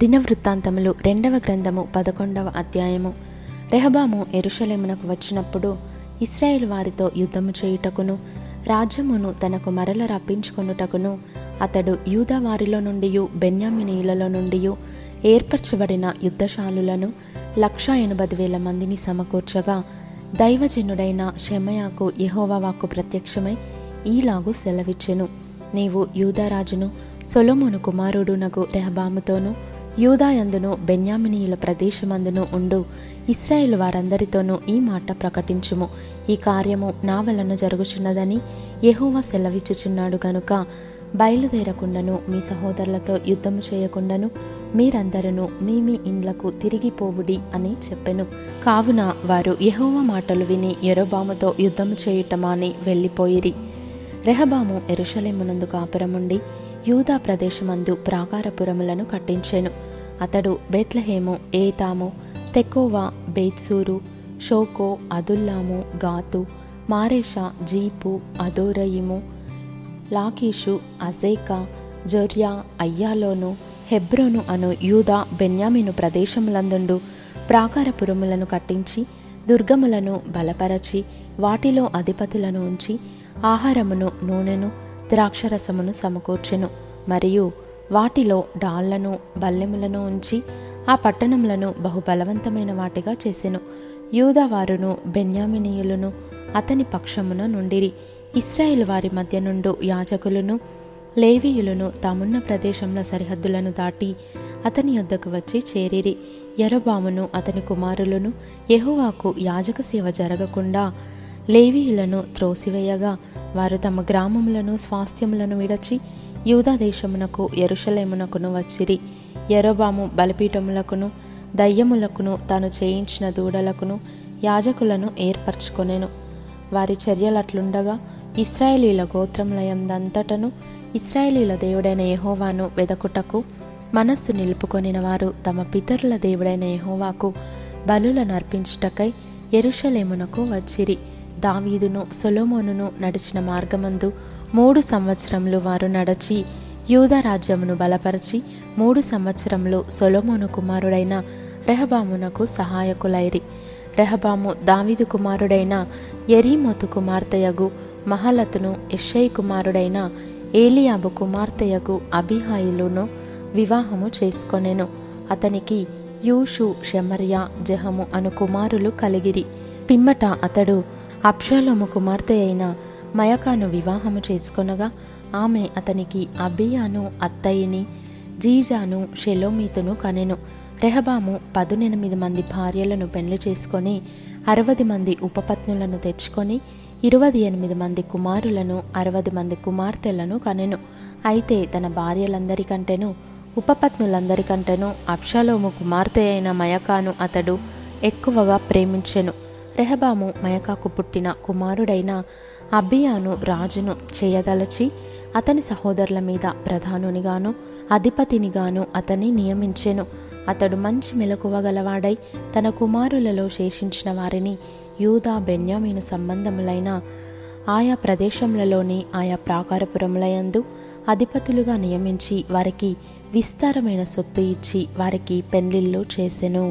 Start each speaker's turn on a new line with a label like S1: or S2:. S1: దినవృత్తాంతములు రెండవ గ్రంథము పదకొండవ అధ్యాయము రెహబాము ఎరుషలేమునకు వచ్చినప్పుడు ఇస్రాయేల్ వారితో యుద్ధము చేయుటకును రాజ్యమును తనకు మరల రప్పించుకొనుటకును అతడు యూద వారిలో నుండి బెన్యామినీయులలో నుండి ఏర్పరచబడిన యుద్ధశాలులను లక్ష ఎనభై వేల మందిని సమకూర్చగా దైవజనుడైన షెమయాకు యహోవాకు ప్రత్యక్షమై ఈలాగు సెలవిచ్చెను నీవు యూదరాజును సొలమును కుమారుడునగు రెహబాముతోనూ యూదాయందును బెన్యామినీయుల ప్రదేశమందును ఉండు ఇస్రాయేల్ వారందరితోనూ ఈ మాట ప్రకటించుము ఈ కార్యము నా వలన జరుగుచున్నదని యహోవా సెలవిచ్చుచున్నాడు గనుక బయలుదేరకుండాను మీ సహోదరులతో యుద్ధము చేయకుండాను మీరందరూ మీ మీ ఇండ్లకు తిరిగిపోవుడి అని చెప్పెను కావున వారు యహోవ మాటలు విని ఎరోబాముతో యుద్ధము చేయుటమాని వెళ్ళిపోయిరి రెహబాము ఎరుషలేమునందు కాపురముండి యూదా ప్రదేశమందు ప్రాకారపురములను కట్టించెను అతడు బెత్లహేము ఏతాము తెకోవా బేత్సూరు షోకో అదుల్లాము గాతు మారేషా జీపు అదోరయిము లాకీషు అజేకా జొర్యా అయ్యాలోను హెబ్రోను అను యూదా బెన్యామిను ప్రదేశములందుండు ప్రాకారపురములను కట్టించి దుర్గములను బలపరచి వాటిలో అధిపతులను ఉంచి ఆహారమును నూనెను ద్రాక్షరసమును సమకూర్చెను మరియు వాటిలో డాళ్లను బల్లెములను ఉంచి ఆ పట్టణములను బహుబలవంతమైన వాటిగా చేసెను యూదవారును బెన్యామినీయులను అతని పక్షమున నుండిరి ఇస్రాయేల్ వారి మధ్య నుండు యాజకులను లేవీయులను తామున్న ప్రదేశంలో సరిహద్దులను దాటి అతని యొద్దకు వచ్చి చేరిరి యరబామును అతని కుమారులను యహువాకు యాజక సేవ జరగకుండా లేవీయులను త్రోసివేయగా వారు తమ గ్రామములను స్వాస్థ్యములను విడచి యూదా దేశమునకు ఎరుషలేమునకును వచ్చిరి ఎరోబాము బలిపీఠములకును దయ్యములకును తాను చేయించిన దూడలకును యాజకులను ఏర్పరచుకొనెను వారి చర్యలట్లుండగా ఇస్రాయేలీల గోత్రములయందంతటను ఇస్రాయేలీల దేవుడైన యహోవాను వెదకుటకు మనస్సు నిలుపుకొనిన వారు తమ పితరుల దేవుడైన యహోవాకు బలులను అర్పించుటకై ఎరుషలేమునకు వచ్చిరి దావీదును సొలోమోనును నడిచిన మార్గమందు మూడు సంవత్సరములు వారు నడచి రాజ్యమును బలపరిచి మూడు సంవత్సరంలో సొలోమోను కుమారుడైన రెహబామునకు సహాయకులైరి రెహబాము దావీదు కుమారుడైన ఎరీమోతు కుమార్తెయగు మహలతును ఇషయ్ కుమారుడైన ఏలియాబు కుమార్తెయగు అభిహాయిలును వివాహము చేసుకొనెను అతనికి యూషు షెమర్యా జహము అను కుమారులు కలిగిరి పిమ్మట అతడు అప్షాలోము కుమార్తె అయిన మయకాను వివాహము చేసుకొనగా ఆమె అతనికి అబియాను అత్తయ్యని జీజాను షెలోమీతును కనెను రెహబాము పదునెనిమిది మంది భార్యలను పెళ్లి చేసుకొని అరవది మంది ఉపపత్నులను తెచ్చుకొని ఇరవై ఎనిమిది మంది కుమారులను అరవది మంది కుమార్తెలను కనెను అయితే తన భార్యలందరికంటేను ఉపపత్నులందరికంటేను అప్షలోము కుమార్తె అయిన మయకాను అతడు ఎక్కువగా ప్రేమించెను రెహబాము మయకాకు పుట్టిన కుమారుడైన అబియాను రాజును చేయదలచి అతని సహోదరుల మీద ప్రధానునిగాను అధిపతినిగాను అతన్ని నియమించెను అతడు మంచి మెలకువగలవాడై తన కుమారులలో శేషించిన వారిని యూదా బెన్యామీను సంబంధములైన ఆయా ప్రదేశములలోని ఆయా ప్రాకారపురములయందు అధిపతులుగా నియమించి వారికి విస్తారమైన సొత్తు ఇచ్చి వారికి పెళ్లిళ్ళు చేసెను